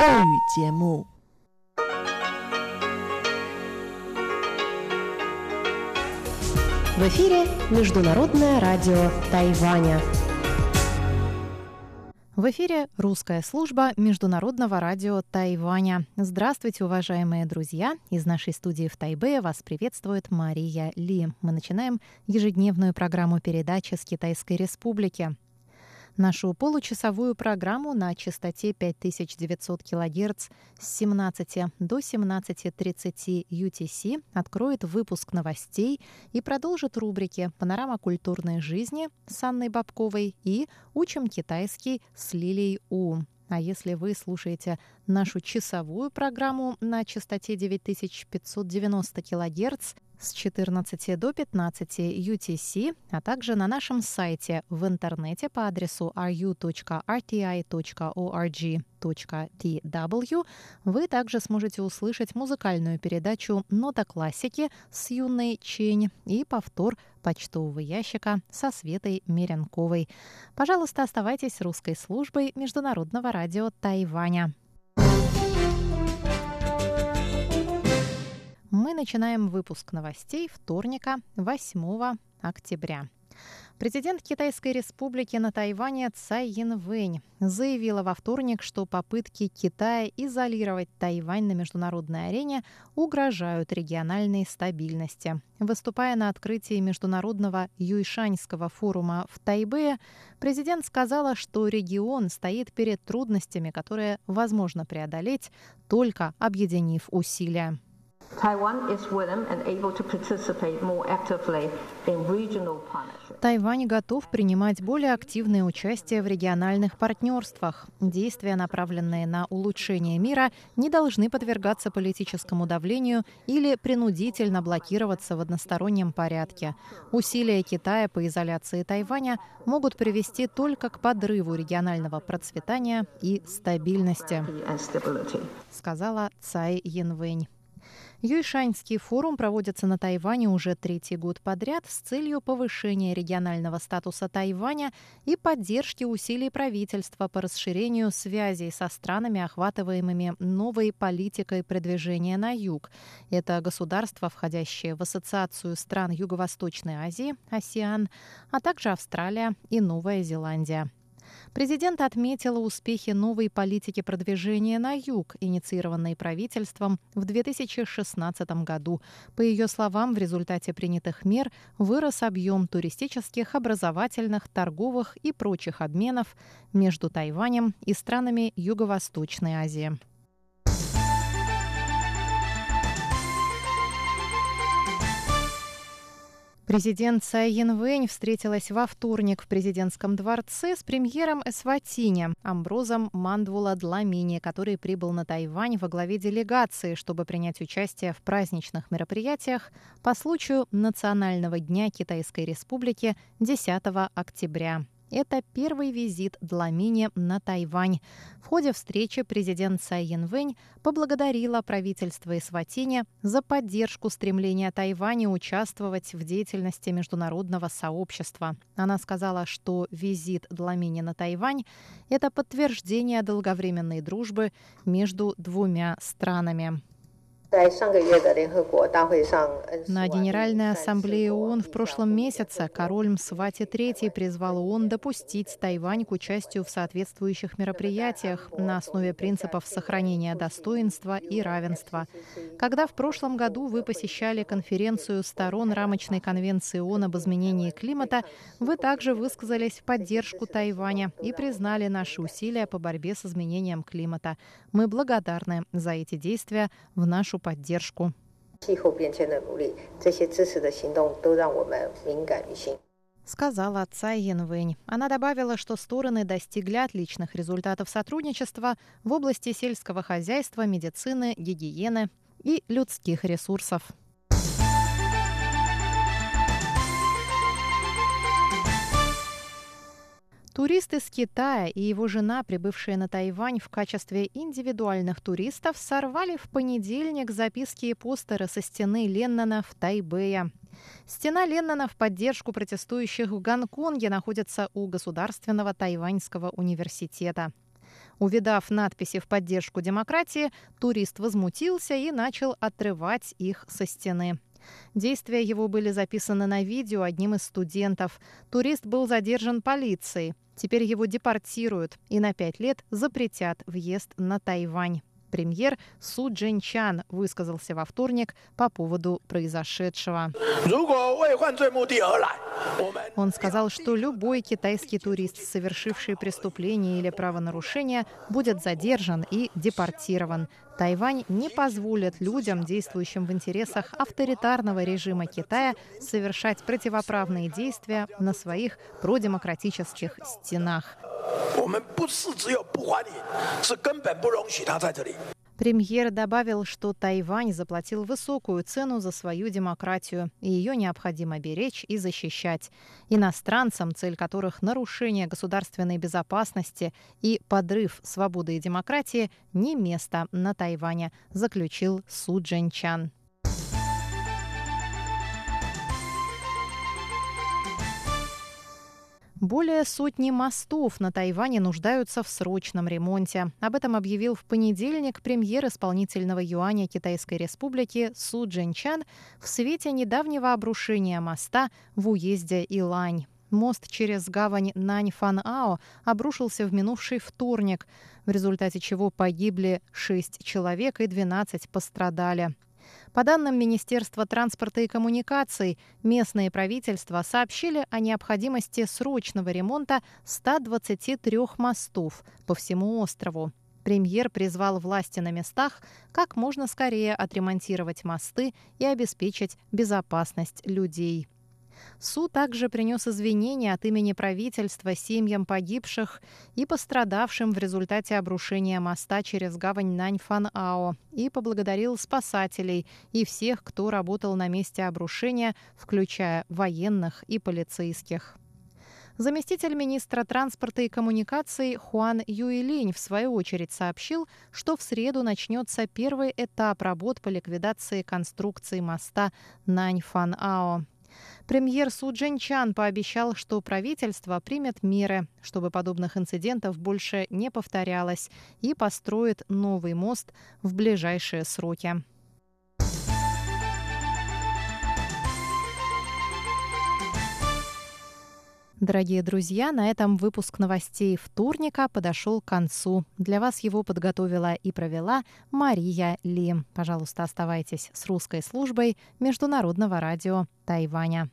В эфире Международное радио Тайваня. В эфире русская служба Международного радио Тайваня. Здравствуйте, уважаемые друзья! Из нашей студии в Тайбе вас приветствует Мария Ли. Мы начинаем ежедневную программу передачи с Китайской Республики. Нашу получасовую программу на частоте 5900 кГц с 17 до 17.30 UTC откроет выпуск новостей и продолжит рубрики «Панорама культурной жизни» с Анной Бабковой и «Учим китайский» с Лилией У. А если вы слушаете нашу часовую программу на частоте 9590 кГц с 14 до 15 UTC, а также на нашем сайте в интернете по адресу ru.rti.org.tw, вы также сможете услышать музыкальную передачу «Нота классики» с юной Чень и повтор почтового ящика со Светой Меренковой. Пожалуйста, оставайтесь с русской службой Международного радио Тайваня. Мы начинаем выпуск новостей вторника, 8 октября. Президент Китайской республики на Тайване Цай Янвэнь заявила во вторник, что попытки Китая изолировать Тайвань на международной арене угрожают региональной стабильности. Выступая на открытии международного Юйшаньского форума в Тайбе, президент сказала, что регион стоит перед трудностями, которые возможно преодолеть, только объединив усилия. Тайвань готов принимать более активное участие в региональных партнерствах. Действия, направленные на улучшение мира, не должны подвергаться политическому давлению или принудительно блокироваться в одностороннем порядке. Усилия Китая по изоляции Тайваня могут привести только к подрыву регионального процветания и стабильности, сказала Цай Янвэнь. Юйшаньский форум проводится на Тайване уже третий год подряд с целью повышения регионального статуса Тайваня и поддержки усилий правительства по расширению связей со странами, охватываемыми новой политикой продвижения на юг. Это государства, входящие в Ассоциацию стран Юго-Восточной Азии, АСИАН, а также Австралия и Новая Зеландия. Президент отметила успехи новой политики продвижения на юг, инициированной правительством в 2016 году. По ее словам, в результате принятых мер вырос объем туристических, образовательных, торговых и прочих обменов между Тайванем и странами Юго-Восточной Азии. Президент Цай Янвэнь встретилась во вторник в президентском дворце с премьером Эсватини Амброзом Мандвула Дламини, который прибыл на Тайвань во главе делегации, чтобы принять участие в праздничных мероприятиях по случаю Национального дня Китайской Республики 10 октября. Это первый визит Дламини на Тайвань. В ходе встречи президент Цай Янвэнь поблагодарила правительство Исватини за поддержку стремления Тайваня участвовать в деятельности международного сообщества. Она сказала, что визит Дламини на Тайвань – это подтверждение долговременной дружбы между двумя странами. На Генеральной Ассамблее ООН в прошлом месяце король Мсвати III призвал ООН допустить Тайвань к участию в соответствующих мероприятиях на основе принципов сохранения достоинства и равенства. Когда в прошлом году вы посещали конференцию сторон рамочной конвенции ООН об изменении климата, вы также высказались в поддержку Тайваня и признали наши усилия по борьбе с изменением климата. Мы благодарны за эти действия в нашу нашу поддержку. Сказала Цай Янвэнь. Она добавила, что стороны достигли отличных результатов сотрудничества в области сельского хозяйства, медицины, гигиены и людских ресурсов. Турист из Китая и его жена, прибывшие на Тайвань в качестве индивидуальных туристов, сорвали в понедельник записки и постеры со стены Леннона в Тайбэе. Стена Леннона в поддержку протестующих в Гонконге находится у Государственного тайваньского университета. Увидав надписи в поддержку демократии, турист возмутился и начал отрывать их со стены. Действия его были записаны на видео одним из студентов. Турист был задержан полицией. Теперь его депортируют и на пять лет запретят въезд на Тайвань. Премьер Су Чан высказался во вторник по поводу произошедшего. Он сказал, что любой китайский турист, совершивший преступление или правонарушение, будет задержан и депортирован. Тайвань не позволит людям, действующим в интересах авторитарного режима Китая, совершать противоправные действия на своих продемократических стенах. Премьер добавил, что Тайвань заплатил высокую цену за свою демократию, и ее необходимо беречь и защищать. Иностранцам, цель которых нарушение государственной безопасности и подрыв свободы и демократии, не место на Тайване, заключил Су Дженчан. Более сотни мостов на Тайване нуждаются в срочном ремонте. Об этом объявил в понедельник премьер исполнительного юаня Китайской Республики Су Джинчан в свете недавнего обрушения моста в уезде Илань. Мост через гавань Наньфан-Ао обрушился в минувший вторник, в результате чего погибли 6 человек и 12 пострадали. По данным Министерства транспорта и коммуникаций, местные правительства сообщили о необходимости срочного ремонта 123 мостов по всему острову. Премьер призвал власти на местах как можно скорее отремонтировать мосты и обеспечить безопасность людей. Суд также принес извинения от имени правительства семьям погибших и пострадавшим в результате обрушения моста через гавань Наньфан-Ао и поблагодарил спасателей и всех, кто работал на месте обрушения, включая военных и полицейских. Заместитель министра транспорта и коммуникаций Хуан Юйлинь в свою очередь сообщил, что в среду начнется первый этап работ по ликвидации конструкции моста Наньфан-Ао. Премьер Су Чан пообещал, что правительство примет меры, чтобы подобных инцидентов больше не повторялось, и построит новый мост в ближайшие сроки. Дорогие друзья, на этом выпуск новостей вторника подошел к концу. Для вас его подготовила и провела Мария Ли. Пожалуйста, оставайтесь с русской службой Международного радио Тайваня.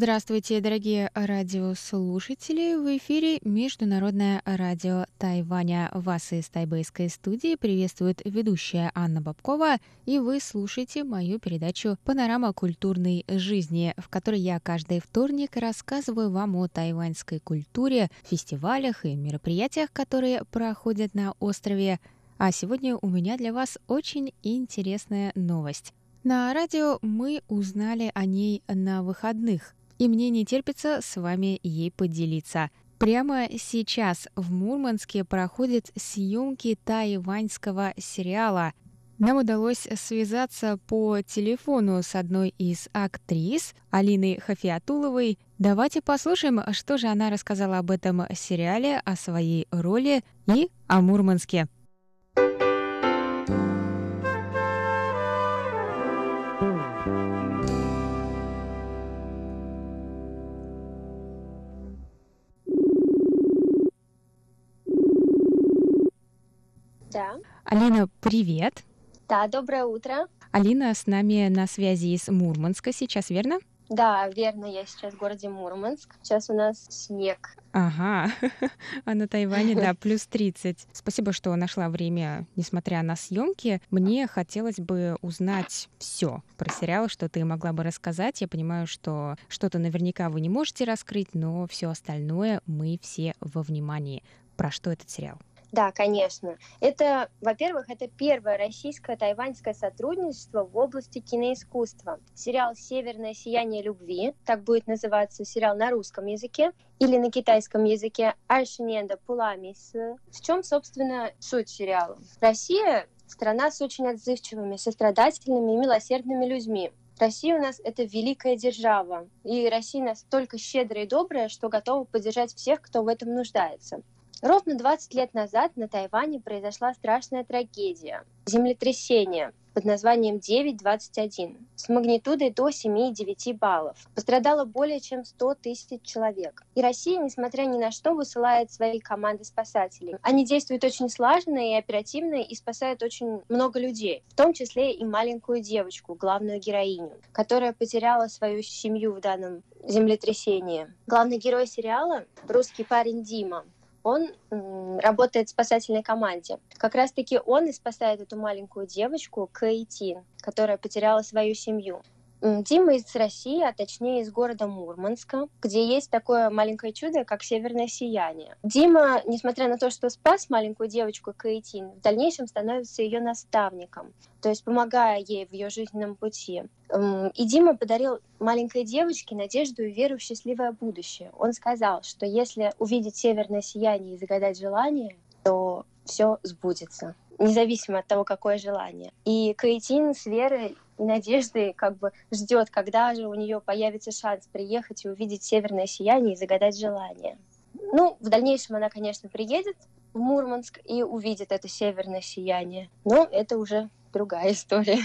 Здравствуйте, дорогие радиослушатели! В эфире Международное радио Тайваня. Вас из тайбэйской студии приветствует ведущая Анна Бабкова, и вы слушаете мою передачу «Панорама культурной жизни», в которой я каждый вторник рассказываю вам о тайваньской культуре, фестивалях и мероприятиях, которые проходят на острове. А сегодня у меня для вас очень интересная новость. На радио мы узнали о ней на выходных и мне не терпится с вами ей поделиться. Прямо сейчас в Мурманске проходят съемки тайваньского сериала. Нам удалось связаться по телефону с одной из актрис, Алиной Хафиатуловой. Давайте послушаем, что же она рассказала об этом сериале, о своей роли и о Мурманске. Да. Алина, привет. Да, доброе утро. Алина с нами на связи из Мурманска сейчас, верно? Да, верно, я сейчас в городе Мурманск. Сейчас у нас снег. Ага, а на Тайване, да, плюс 30. Спасибо, что нашла время, несмотря на съемки. Мне хотелось бы узнать все про сериал, что ты могла бы рассказать. Я понимаю, что что-то наверняка вы не можете раскрыть, но все остальное мы все во внимании. Про что этот сериал? Да, конечно. Это, во-первых, это первое российско-тайваньское сотрудничество в области киноискусства. Сериал «Северное сияние любви», так будет называться сериал на русском языке, или на китайском языке «Айшиненда Пуламис». В чем, собственно, суть сериала? Россия — страна с очень отзывчивыми, сострадательными и милосердными людьми. Россия у нас это великая держава, и Россия настолько щедрая и добрая, что готова поддержать всех, кто в этом нуждается. Ровно 20 лет назад на Тайване произошла страшная трагедия – землетрясение под названием 9.21 с магнитудой до 7,9 баллов. Пострадало более чем 100 тысяч человек. И Россия, несмотря ни на что, высылает свои команды спасателей. Они действуют очень слаженно и оперативно и спасают очень много людей, в том числе и маленькую девочку, главную героиню, которая потеряла свою семью в данном землетрясении. Главный герой сериала — русский парень Дима он работает в спасательной команде. Как раз-таки он и спасает эту маленькую девочку Каэтин, которая потеряла свою семью. Дима из России, а точнее из города Мурманска, где есть такое маленькое чудо, как северное сияние. Дима, несмотря на то, что спас маленькую девочку Каэтин, в дальнейшем становится ее наставником, то есть помогая ей в ее жизненном пути. И Дима подарил маленькой девочке надежду и веру в счастливое будущее. Он сказал, что если увидеть северное сияние и загадать желание, то все сбудется независимо от того, какое желание. И Каэтин с верой и надеждой как бы ждет, когда же у нее появится шанс приехать и увидеть северное сияние и загадать желание. Ну, в дальнейшем она, конечно, приедет в Мурманск и увидит это северное сияние. Но это уже другая история.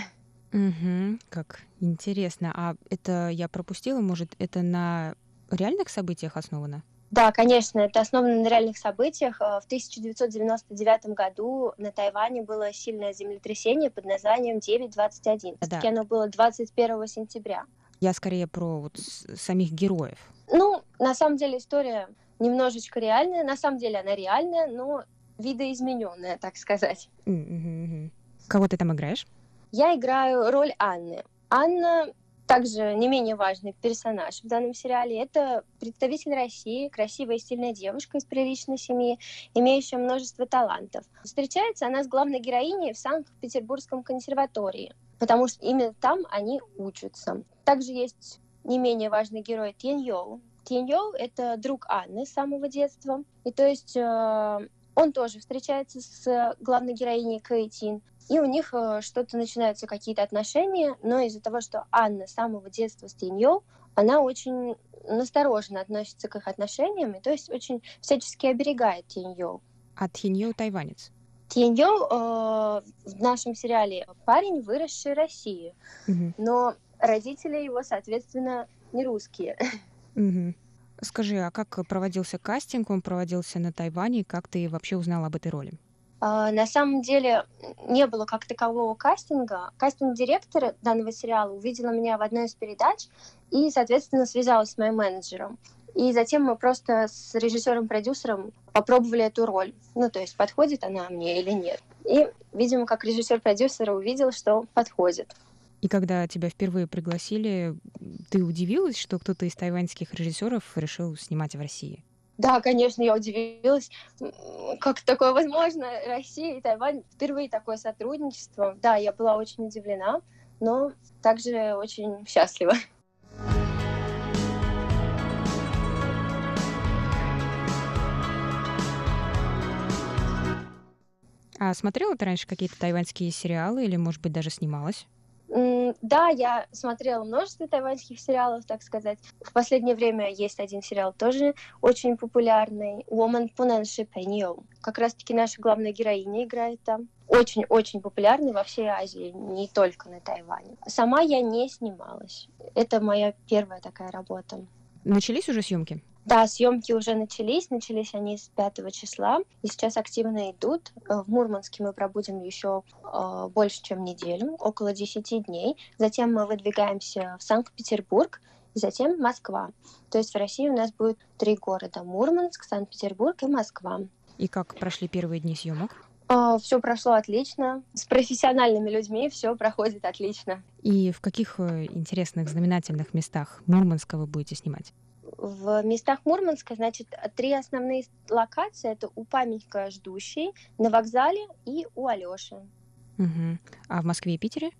Угу, как интересно. А это я пропустила, может, это на реальных событиях основано? Да, конечно, это основано на реальных событиях. Э, в 1999 году на Тайване было сильное землетрясение под названием 9.21. Да. Оно было 21 сентября. Я скорее про вот самих героев. Ну, на самом деле история немножечко реальная. На самом деле она реальная, но видоизмененная, так сказать. Mm-hmm. Кого ты там играешь? Я играю роль Анны. Анна также не менее важный персонаж в данном сериале — это представитель России, красивая и стильная девушка из приличной семьи, имеющая множество талантов. Встречается она с главной героиней в Санкт-Петербургском консерватории, потому что именно там они учатся. Также есть не менее важный герой Тен Йоу. Тен Йоу — это друг Анны с самого детства. И то есть э, он тоже встречается с главной героиней Кэйтин, и у них э, что-то начинаются какие-то отношения, но из-за того, что Анна с самого детства с Тиньё, она очень настороженно относится к их отношениям, и то есть очень всячески оберегает Тиньё. А Тиньё тайванец? Тиньё э, в нашем сериале парень, выросший в России, угу. но родители его, соответственно, не русские. Угу. Скажи, а как проводился кастинг? Он проводился на Тайване. Как ты вообще узнал об этой роли? А, на самом деле не было как такового кастинга. Кастинг-директор данного сериала увидела меня в одной из передач и, соответственно, связалась с моим менеджером. И затем мы просто с режиссером-продюсером попробовали эту роль. Ну, то есть, подходит она мне или нет. И, видимо, как режиссер-продюсер увидел, что подходит. И когда тебя впервые пригласили, ты удивилась, что кто-то из тайваньских режиссеров решил снимать в России? Да, конечно, я удивилась, как такое возможно. Россия и Тайвань впервые такое сотрудничество. Да, я была очень удивлена, но также очень счастлива. А смотрела ты раньше какие-то тайваньские сериалы или, может быть, даже снималась? Да, я смотрела множество тайваньских сериалов, так сказать. В последнее время есть один сериал тоже очень популярный. Woman Punanshi Penyo. Как раз-таки наша главная героиня играет там. Очень-очень популярный во всей Азии, не только на Тайване. Сама я не снималась. Это моя первая такая работа. Начались уже съемки? Да, съемки уже начались, начались они с 5 числа, и сейчас активно идут. В Мурманске мы пробудем еще э, больше, чем неделю, около 10 дней. Затем мы выдвигаемся в Санкт-Петербург, и затем Москва. То есть в России у нас будет три города — Мурманск, Санкт-Петербург и Москва. И как прошли первые дни съемок? Э, все прошло отлично. С профессиональными людьми все проходит отлично. И в каких э, интересных, знаменательных местах Мурманска вы будете снимать? В местах Мурманска, значит, три основные локации. Это у памятника ждущий, на вокзале и у Алёши. Угу. А в Москве и Питере?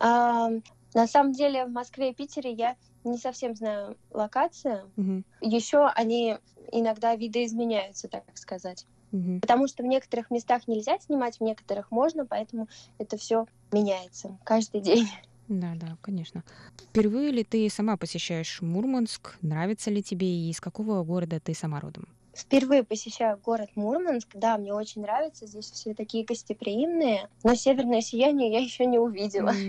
А, на самом деле в Москве и Питере я не совсем знаю локации. Угу. Еще они иногда видоизменяются, так сказать. Угу. Потому что в некоторых местах нельзя снимать, в некоторых можно, поэтому это все меняется каждый день. Да, да, конечно. Впервые ли ты сама посещаешь Мурманск? Нравится ли тебе и из какого города ты сама родом? Впервые посещаю город Мурманск. Да, мне очень нравится. Здесь все такие гостеприимные. Но северное сияние я еще не увидела.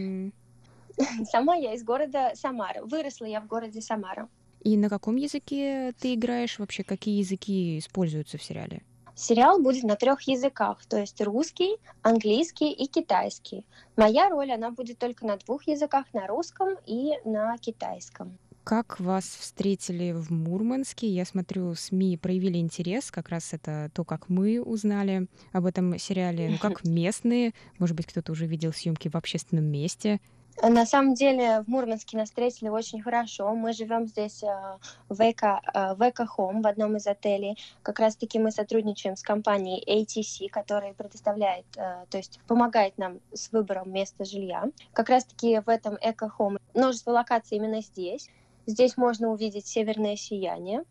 Mm. Сама я из города Самара. Выросла я в городе Самара. И на каком языке ты играешь вообще? Какие языки используются в сериале? Сериал будет на трех языках, то есть русский, английский и китайский. Моя роль, она будет только на двух языках, на русском и на китайском. Как вас встретили в Мурманске? Я смотрю, СМИ проявили интерес, как раз это то, как мы узнали об этом сериале. Ну, как местные, может быть, кто-то уже видел съемки в общественном месте. На самом деле в Мурманске нас встретили очень хорошо. Мы живем здесь э, в Эко, э, в Home, в одном из отелей. Как раз-таки мы сотрудничаем с компанией ATC, которая предоставляет, э, то есть помогает нам с выбором места жилья. Как раз-таки в этом Эко Home множество локаций именно здесь. Здесь можно увидеть северное сияние.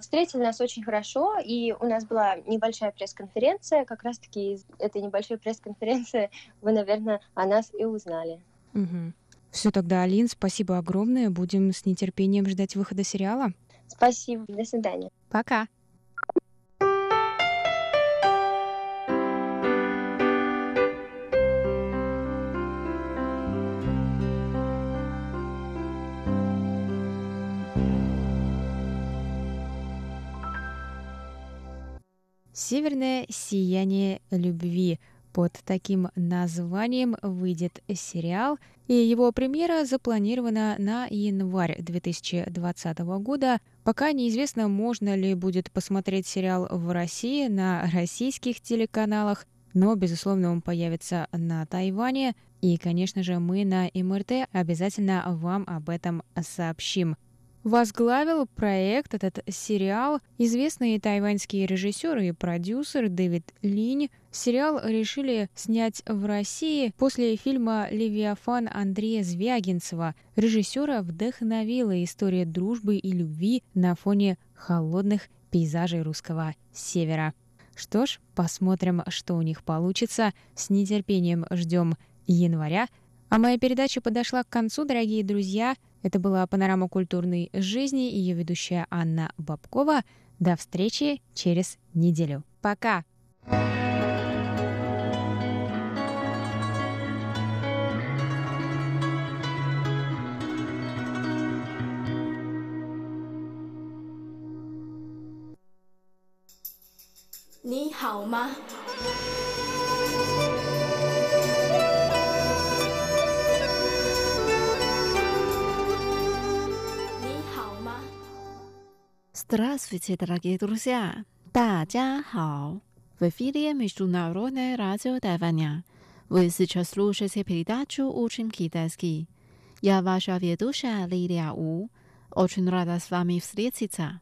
Встретили нас очень хорошо, и у нас была небольшая пресс-конференция. Как раз-таки из этой небольшой пресс-конференции вы, наверное, о нас и узнали. Угу. Все тогда, Алин, спасибо огромное. Будем с нетерпением ждать выхода сериала. Спасибо. До свидания. Пока. Северное сияние любви под таким названием выйдет сериал, и его премьера запланирована на январь 2020 года. Пока неизвестно, можно ли будет посмотреть сериал в России на российских телеканалах, но, безусловно, он появится на Тайване, и, конечно же, мы на МРТ обязательно вам об этом сообщим. Возглавил проект этот сериал известный тайваньский режиссер и продюсер Дэвид Линь. Сериал решили снять в России после фильма «Левиафан» Андрея Звягинцева. Режиссера вдохновила история дружбы и любви на фоне холодных пейзажей русского севера. Что ж, посмотрим, что у них получится. С нетерпением ждем января. А моя передача подошла к концу, дорогие друзья. Это была «Панорама культурной жизни» и ее ведущая Анна Бабкова. До встречи через неделю. Пока! Ни 好吗？Здравствуйте, дорогие друзья! 大家好! В эфире Международное радио Тайваня. Вы сейчас слушаете передачу «Учим китайский». Я ваша ведущая Лилия У. Очень рада с вами встретиться.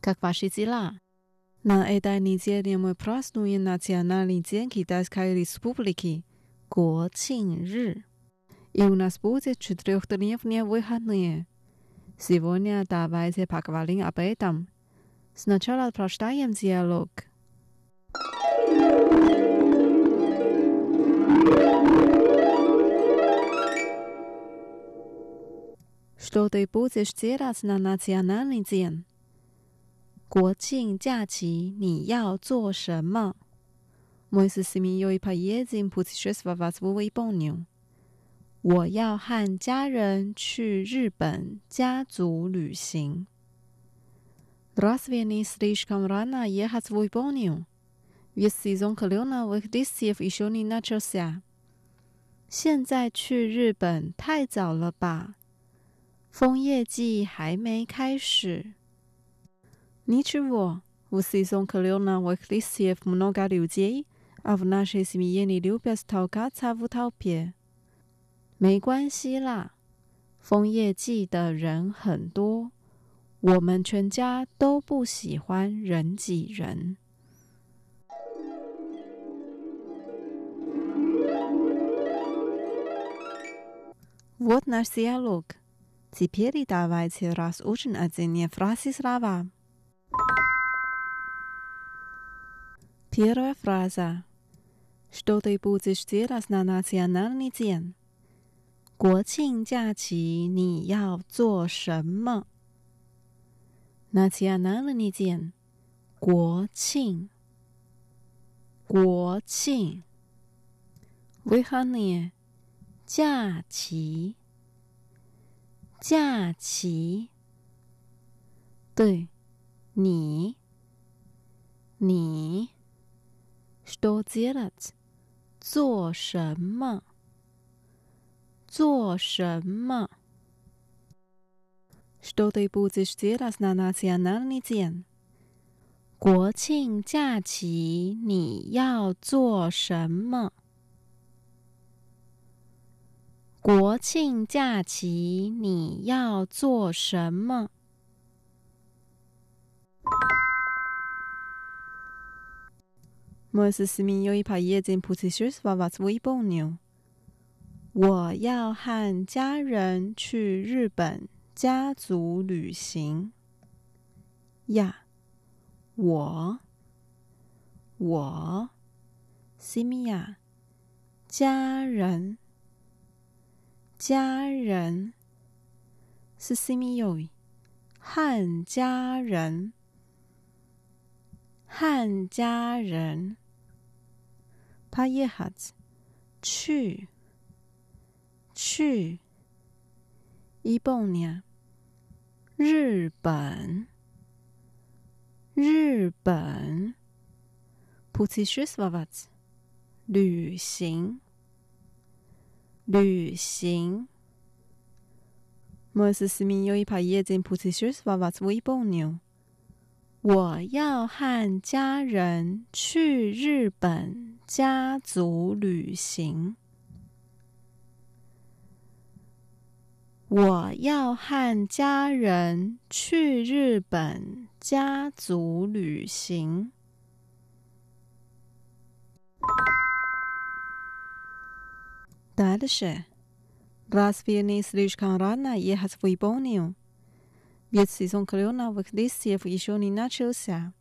Как ваши дела? Na Edajnicie nie my prosluje Nacjonalny Dzień Kitajskiej Republiki, Guoqing Ry. I u nas będzie czterochdniewne wychadnie. Сегодня давайте поговорим об этом. Сначала прочитаем диалог. Что ты будешь делать на национальный день? 国庆假期你要做什么？我要和家人去日本家族旅行。现在去日本太早了吧？枫叶季还没开始。Ничего, в сезон кленовых листьев много людей, а в нашей семье не любят толкаться в толпе. 没关系啦，枫叶季的人很多， 我们全家都不喜欢人挤人。Вот наш диалог. Теперь давайте разучим один фразы слова. Первая фраза. Что ты будешь делать на национальный день? 国庆假期你要做什么？Nacionalny dzień，国庆，国庆。Wychanie，假期，假期。对，你，你。 Что делать？做什么？做什么？Что ты будешь делать на национальный день？国庆假期你要做什么？国庆假期你要做什么 莫是西米，有一泡一夜金普茨雪斯娃娃，是一波牛。我要和家人去日本家族旅行呀！我我西米亚，家人家人是西米有，和家人。汉家人，拍夜哈子，去，去，一蹦呢？日本，日本，普提舒斯娃娃子，旅行，旅行。莫是市民有一拍夜进普提舒斯娃娃子，五一蹦呢？我要和家人去日本家族旅行。我要和家人去日本家族旅行。Дальше. Разве слишком рано ехать в Японию? Ведь сезон кленовых листьев еще не начался.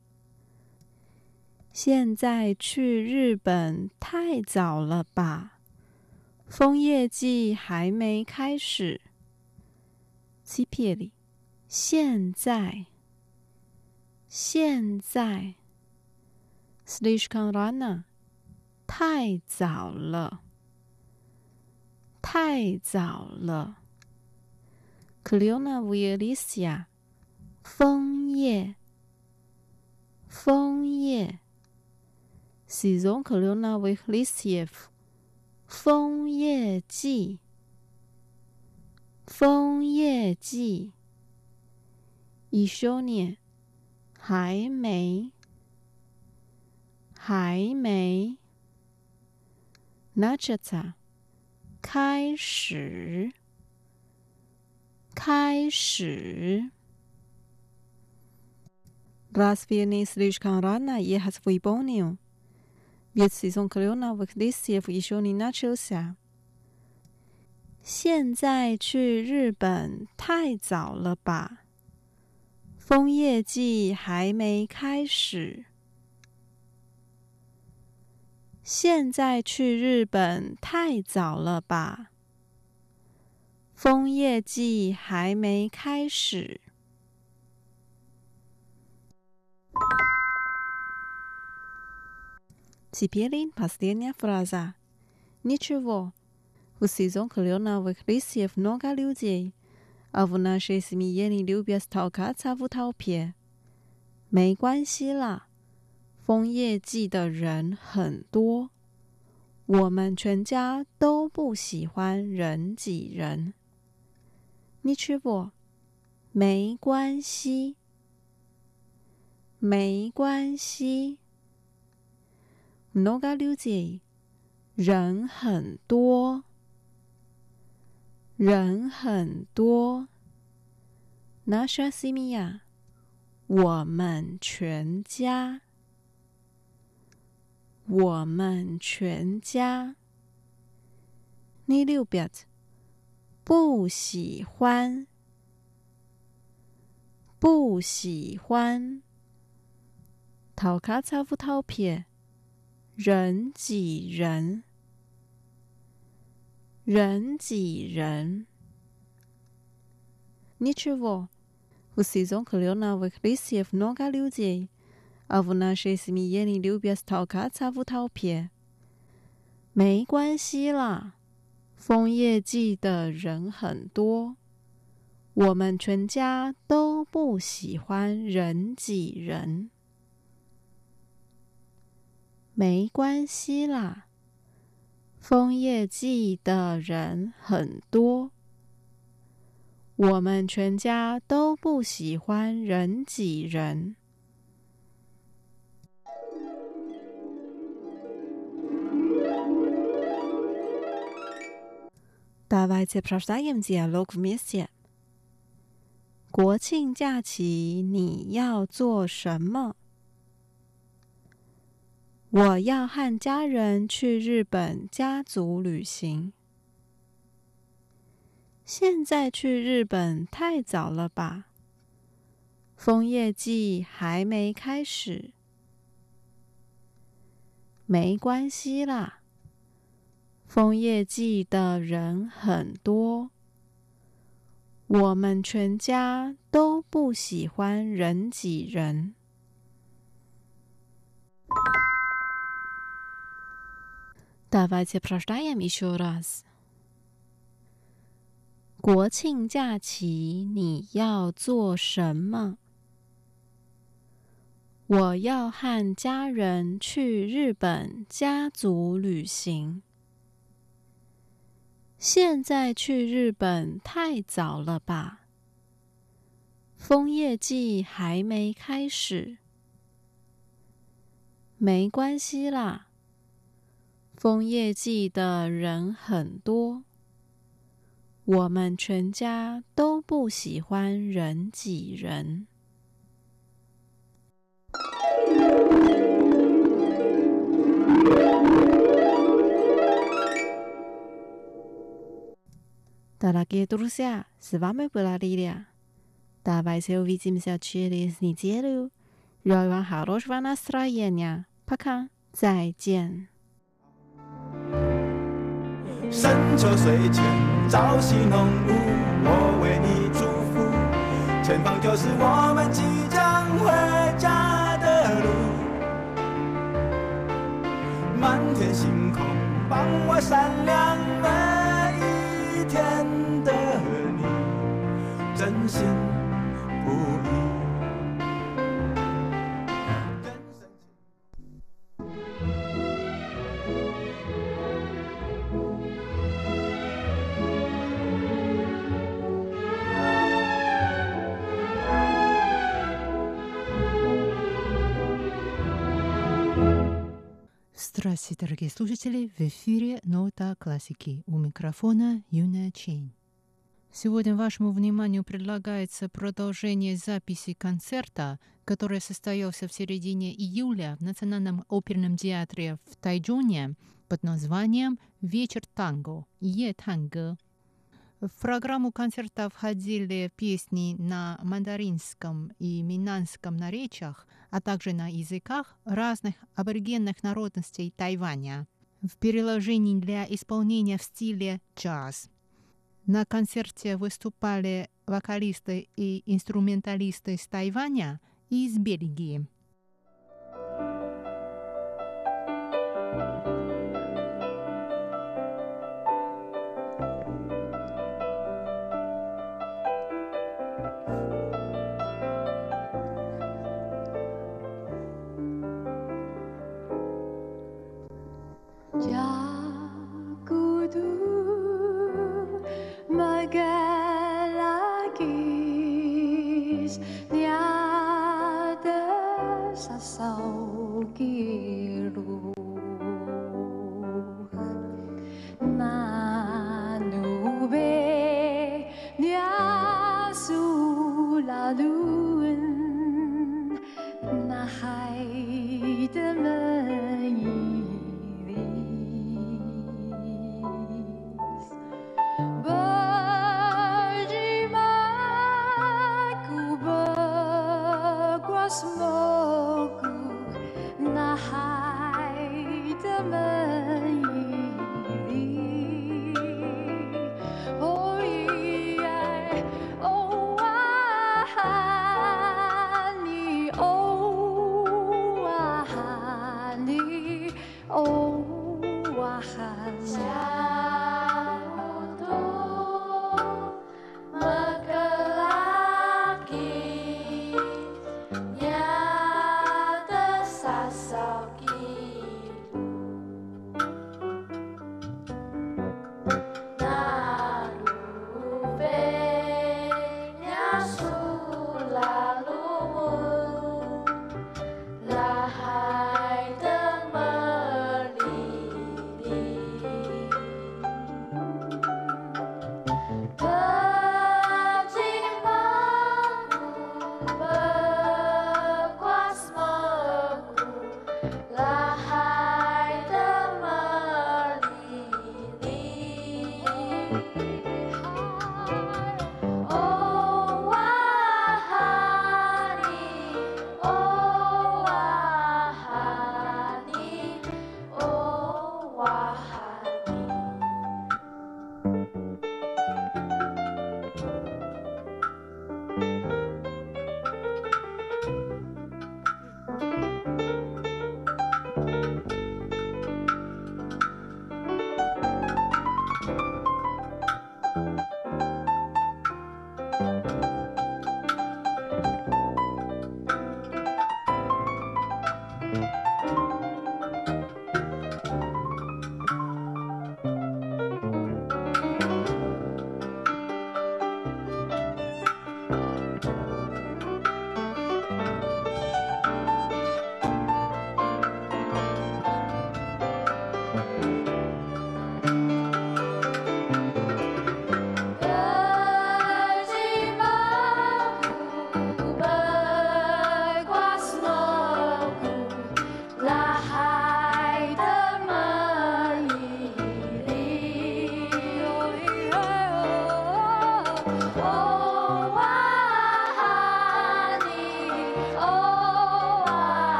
现在去日本太早了吧？枫叶季还没开始。欺骗里，现在，现在，slishkan rana，太早了，太早了 ，kliona v i l i s i a 枫叶，枫叶，season kliona v i l i s i a 枫叶季。枫叶季，一休年还没，还没。那这咋？开始，开始。Rasvieni sliškan rana je has vybonio. Krona v kdesje v išoni načelsa. 现在去日本太早了吧？枫叶季还没开始。现在去日本太早了吧？枫叶季还没开始。Теперь последняя фраза. Ничего. В сезон кленовых листьев много людей, а в нашей семье не любят толкаться в толпе. 没关系啦，枫叶季的人很多，我们全家都不喜欢人挤人。 没吃不？没关系，没关系。No ga liu ji，人很多，人很多。Nasha simia，我们全家，我们全家。你六。不喜欢，不喜欢。讨卡差不讨撇，人挤人，人挤人。Ничего. В сезон кленовых листьев много людей, а в нашей семье не любят толкаться в толпе. 没关系啦， 枫叶季的人很多，我们全家都不喜欢人挤人。没关系啦，枫叶季的人很多。我们全家都不喜欢人挤人。Давайте прочитаем диалог вместе。国庆假期你要做什么？我要和家人去日本家族旅行。现在去日本太早了吧？枫叶季还没开始。没关系啦， 枫叶季的人很多，我们全家都不喜欢人挤人。Давайте прочитаем еще раз。国庆假期你要做什么？我要和家人去日本家族旅行。 现在去日本太早了吧？枫叶季还没开始。没关系啦，枫叶季的人很多。我们全家都不喜欢人挤人。Дорогие друзья, с вами была Лилия. Давайте увидимся через неделю. Желаю вам хорошего настроения. Пока. 再见。深秋水泉，朝夕浓雾，我为你祝福。前方就是我们即将回家的路。满天星空，帮我闪亮每一天的你，真心不移。 Здравствуйте, дорогие слушатели! В эфире «Нота классики». У микрофона Юна Чейн. Сегодня вашему вниманию предлагается продолжение записи концерта, который состоялся в середине июля в Национальном оперном театре в Тайджуне под названием «Вечер танго» – «Е танго». В программу концерта входили песни на мандаринском и минанском наречиях, а также на языках разных аборигенных народностей Тайваня в переложении для исполнения в стиле джаз. На концерте выступали вокалисты и инструменталисты из Тайваня и из Бельгии. high.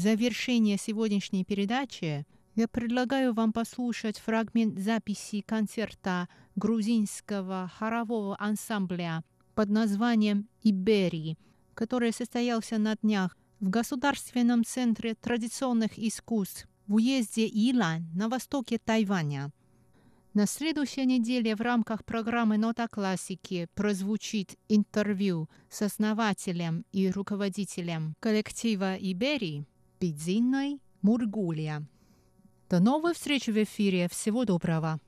Завершение сегодняшней передачи я предлагаю вам послушать фрагмент записи концерта грузинского хорового ансамбля под названием «Иберии», который состоялся на днях в Государственном центре традиционных искусств в уезде Илань на востоке Тайваня. На следующей неделе в рамках программы «Нота классики» прозвучит интервью с основателем и руководителем коллектива «Иберии» Бедзинной Мургулия. До новых встреч в эфире. Всего доброго.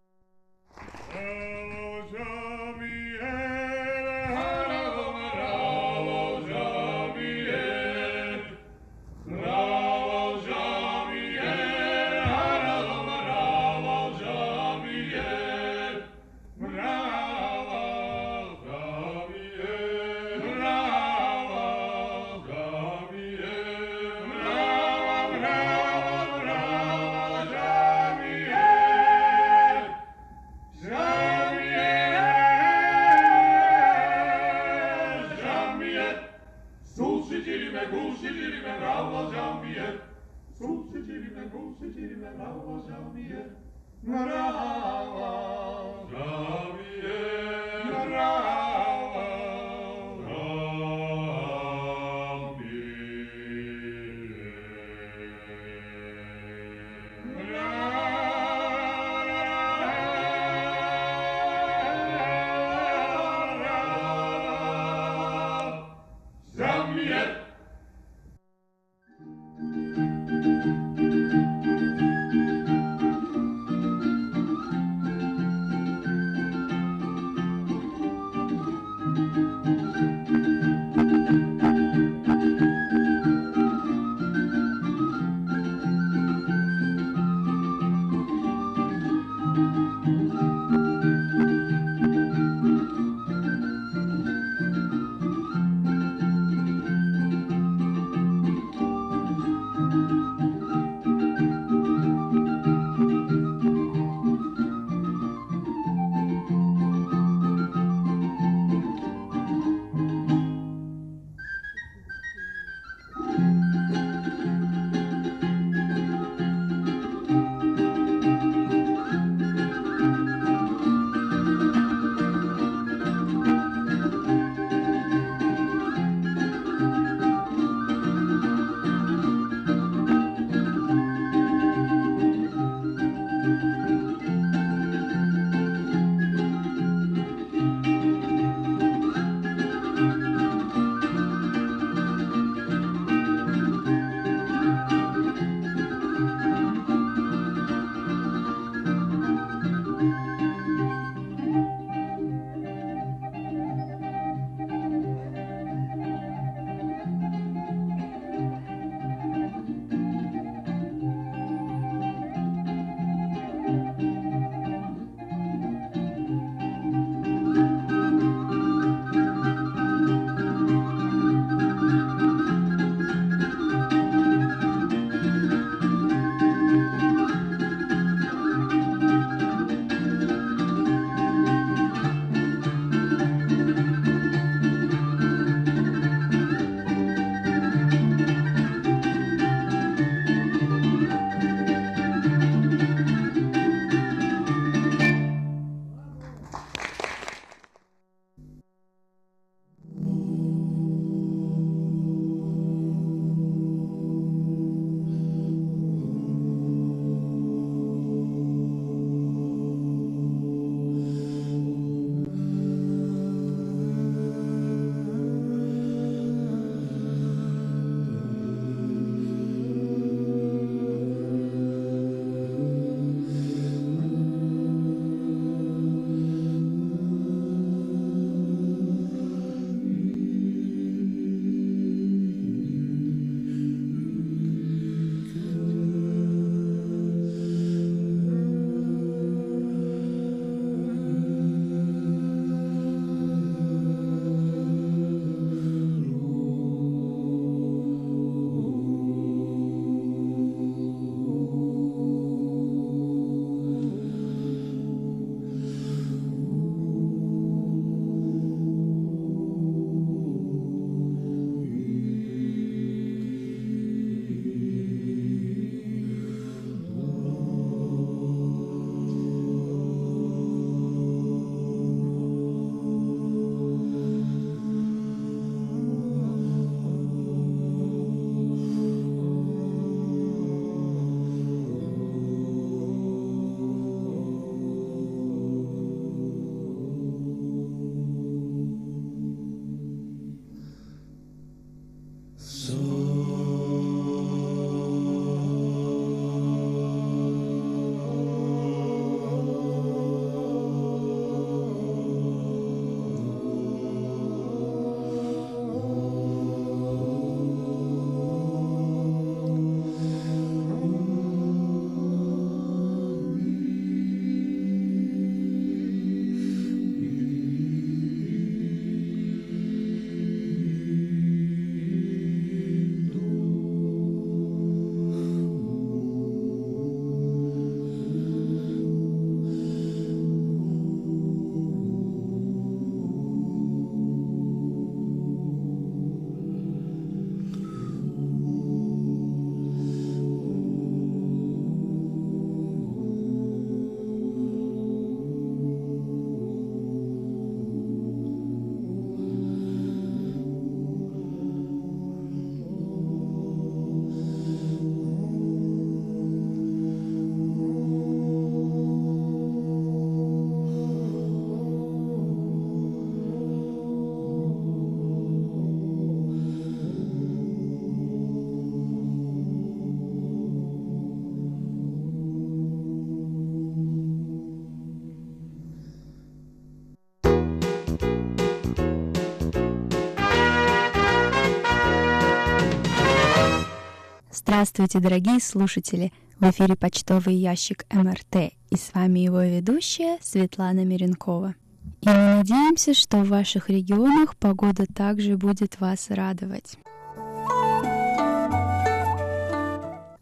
Здравствуйте, дорогие слушатели! В эфире почтовый ящик МРТ, и с вами его ведущая Светлана Миренкова. И мы надеемся, что в ваших регионах погода также будет вас радовать.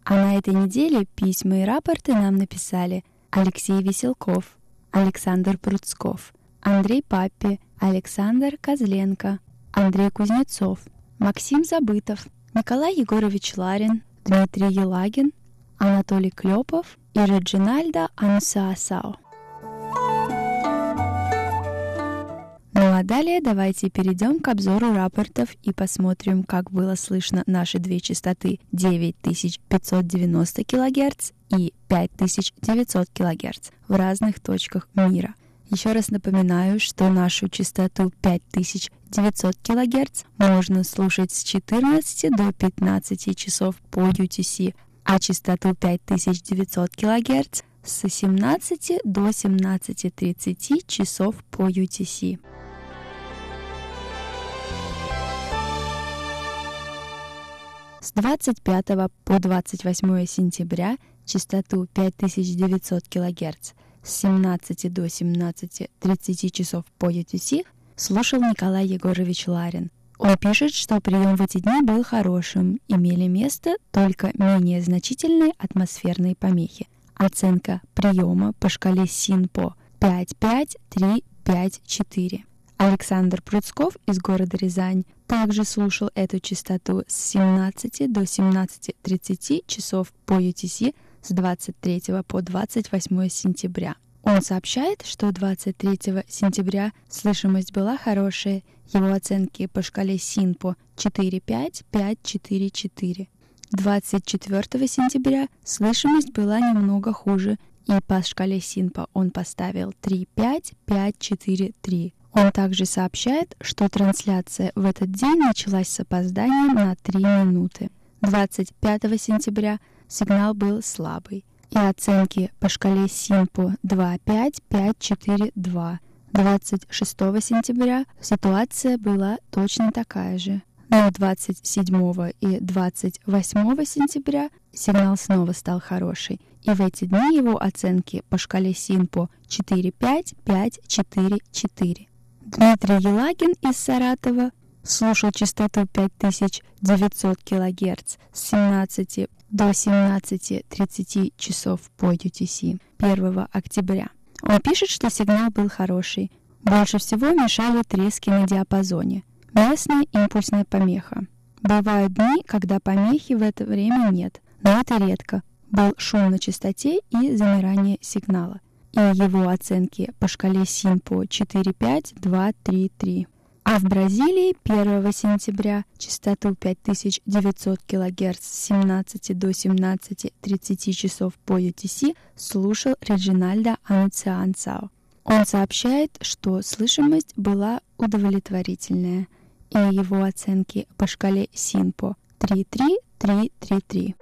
А на этой неделе письма и рапорты нам написали Алексей Веселков, Александр Пруцков, Андрей Паппи, Александр Козленко, Андрей Кузнецов, Максим Забытов, Николай Егорович Ларин, Дмитрий Елагин, Анатолий Клепов и Реджинальда Ансаасао. Ну а далее давайте перейдем к обзору рапортов и посмотрим, как было слышно наши две частоты 9590 кГц и 5900 кГц в разных точках мира. Еще раз напоминаю, что нашу частоту 5900 кГц можно слушать с 14 до 15 часов по UTC, а частоту 5900 кГц с 17 до 17.30 часов по UTC. С 25 по 28 сентября частоту 5900 кГц с 17 до 17.30 часов по UTC слушал Николай Егорович Ларин. Он пишет, что прием в эти дни был хорошим, имели место только менее значительные атмосферные помехи. Оценка приема по шкале СИНПО 5-5-3-5-4. Александр Пруцков из города Рязань также слушал эту частоту с 17 до 17.30 часов по UTC с 23 по 28 сентября. Он сообщает, что 23 сентября слышимость была хорошая, его оценки по шкале СИНПО 4-5-5-4-4. 24 сентября слышимость была немного хуже, и по шкале СИНПО он поставил 3-5-5-4-3. Он также сообщает, что трансляция в этот день началась с опозданием на 3 минуты. 25 сентября сигнал был слабый, и оценки по шкале СИМПО 2.5, 5, 4, 2. 26 сентября ситуация была точно такая же. Но 27 и 28 сентября сигнал снова стал хороший, и в эти дни его оценки по шкале СИНПО 4.5, 5, 4, 4. Дмитрий Елагин из Саратова слушал частоту 5900 кГц с 17 до 17.30 часов по UTC 1 октября. Он пишет, что сигнал был хороший. Больше всего мешали трески на диапазоне. Местная импульсная помеха. Бывают дни, когда помехи в это время нет, но это редко. Был шум на частоте и замирание сигнала и его оценки по шкале СИМПО 45233. А в Бразилии 1 сентября частоту 5900 кГц с 17 до 17.30 часов по UTC слушал Реджинальдо Ануциансао. Он сообщает, что слышимость была удовлетворительная, и его оценки по шкале СИМПО 33333.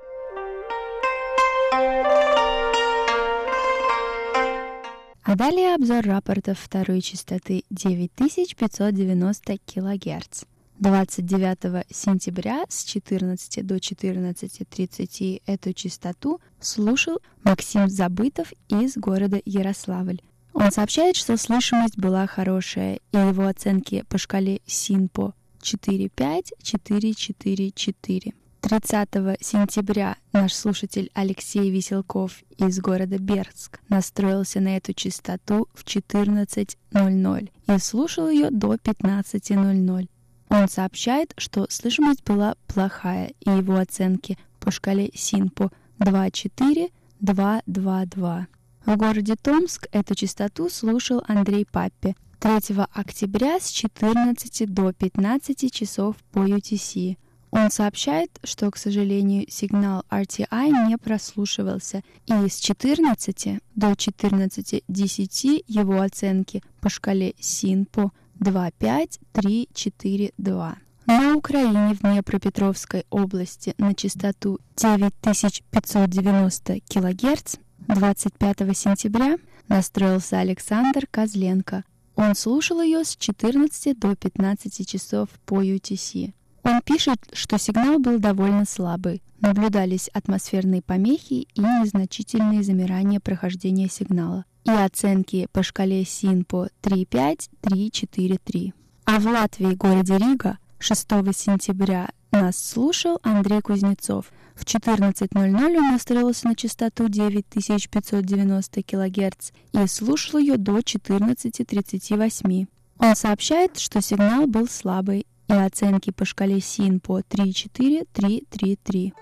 А далее обзор рапортов второй частоты 9590 кГц. 29 сентября с 14 до 14.30 эту частоту слушал Максим Забытов из города Ярославль. Он сообщает, что слышимость была хорошая, и его оценки по шкале СИНПО 4.5-4.4.4. 30 сентября наш слушатель Алексей Веселков из города Бердск настроился на эту частоту в 14.00 и слушал ее до 15.00. Он сообщает, что слышимость была плохая, и его оценки по шкале СИНПО 2.4-2.2.2. В городе Томск эту частоту слушал Андрей Паппи 3 октября с 14 до 15 часов по UTC. Он сообщает, что, к сожалению, сигнал RTI не прослушивался, и с 14 до 14.10 его оценки по шкале СИНПО 2.5-3-4-2. На Украине в Днепропетровской области на частоту 9590 кГц 25 сентября настроился Александр Козленко. Он слушал ее с 14 до 15 часов по UTC. Он пишет, что сигнал был довольно слабый. Наблюдались атмосферные помехи и незначительные замирания прохождения сигнала. И оценки по шкале СИНПО 3.5, 3.4, 3. А в Латвии, городе Рига, 6 сентября нас слушал Андрей Кузнецов. В 14.00 он настроился на частоту 9590 кГц и слушал ее до 14.38. Он сообщает, что сигнал был слабый и оценки по шкале СИН по 3.4, 3.3.3.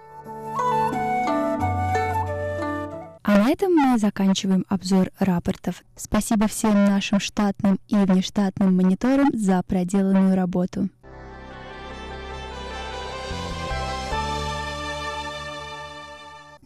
А на этом мы заканчиваем обзор рапортов. Спасибо всем нашим штатным и внештатным мониторам за проделанную работу.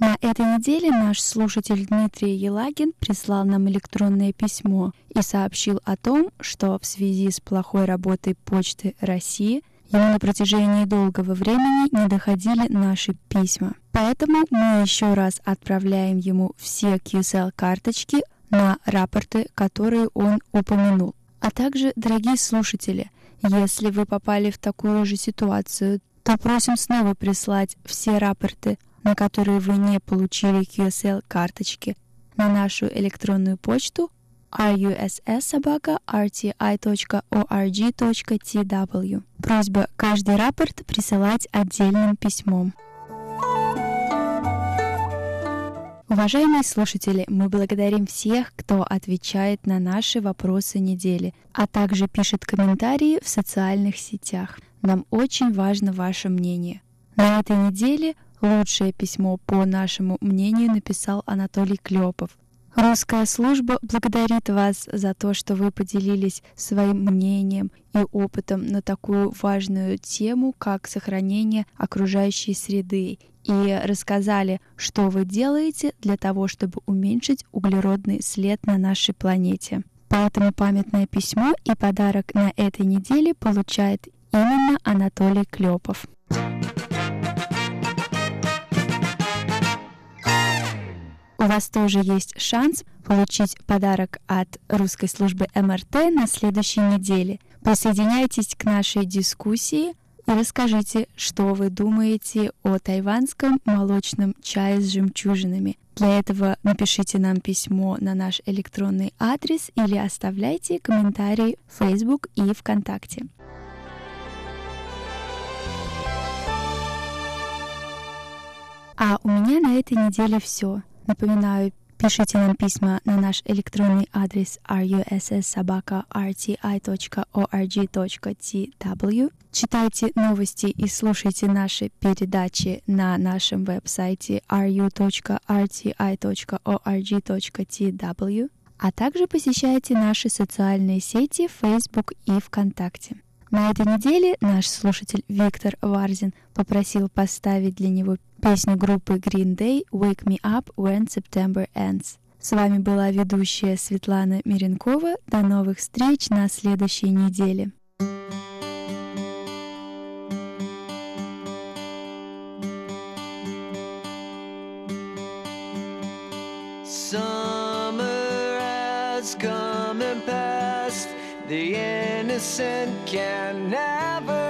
На этой неделе наш слушатель Дмитрий Елагин прислал нам электронное письмо и сообщил о том, что в связи с плохой работой Почты России Ему на протяжении долгого времени не доходили наши письма. Поэтому мы еще раз отправляем ему все QSL-карточки на рапорты, которые он упомянул. А также, дорогие слушатели, если вы попали в такую же ситуацию, то просим снова прислать все рапорты, на которые вы не получили QSL-карточки, на нашу электронную почту russsobaka.rti.org.tw. Просьба каждый рапорт присылать отдельным письмом. Уважаемые слушатели, мы благодарим всех, кто отвечает на наши вопросы недели, а также пишет комментарии в социальных сетях. Нам очень важно ваше мнение. На этой неделе лучшее письмо по нашему мнению написал Анатолий Клепов. Русская служба благодарит вас за то, что вы поделились своим мнением и опытом на такую важную тему, как сохранение окружающей среды, и рассказали, что вы делаете для того, чтобы уменьшить углеродный след на нашей планете. Поэтому памятное письмо и подарок на этой неделе получает именно Анатолий Клепов. У вас тоже есть шанс получить подарок от русской службы МРТ на следующей неделе. Присоединяйтесь к нашей дискуссии и расскажите, что вы думаете о тайванском молочном чае с жемчужинами. Для этого напишите нам письмо на наш электронный адрес или оставляйте комментарии в Facebook и ВКонтакте. А у меня на этой неделе все. Напоминаю, пишите нам письма на наш электронный адрес russsobaka.rti.org.tw. Читайте новости и слушайте наши передачи на нашем веб-сайте ru.rti.org.tw, а также посещайте наши социальные сети Facebook и ВКонтакте. На этой неделе наш слушатель Виктор Варзин попросил поставить для него песню группы Green Day «Wake Me Up When September Ends». С вами была ведущая Светлана Миренкова. До новых встреч на следующей неделе. Innocent can never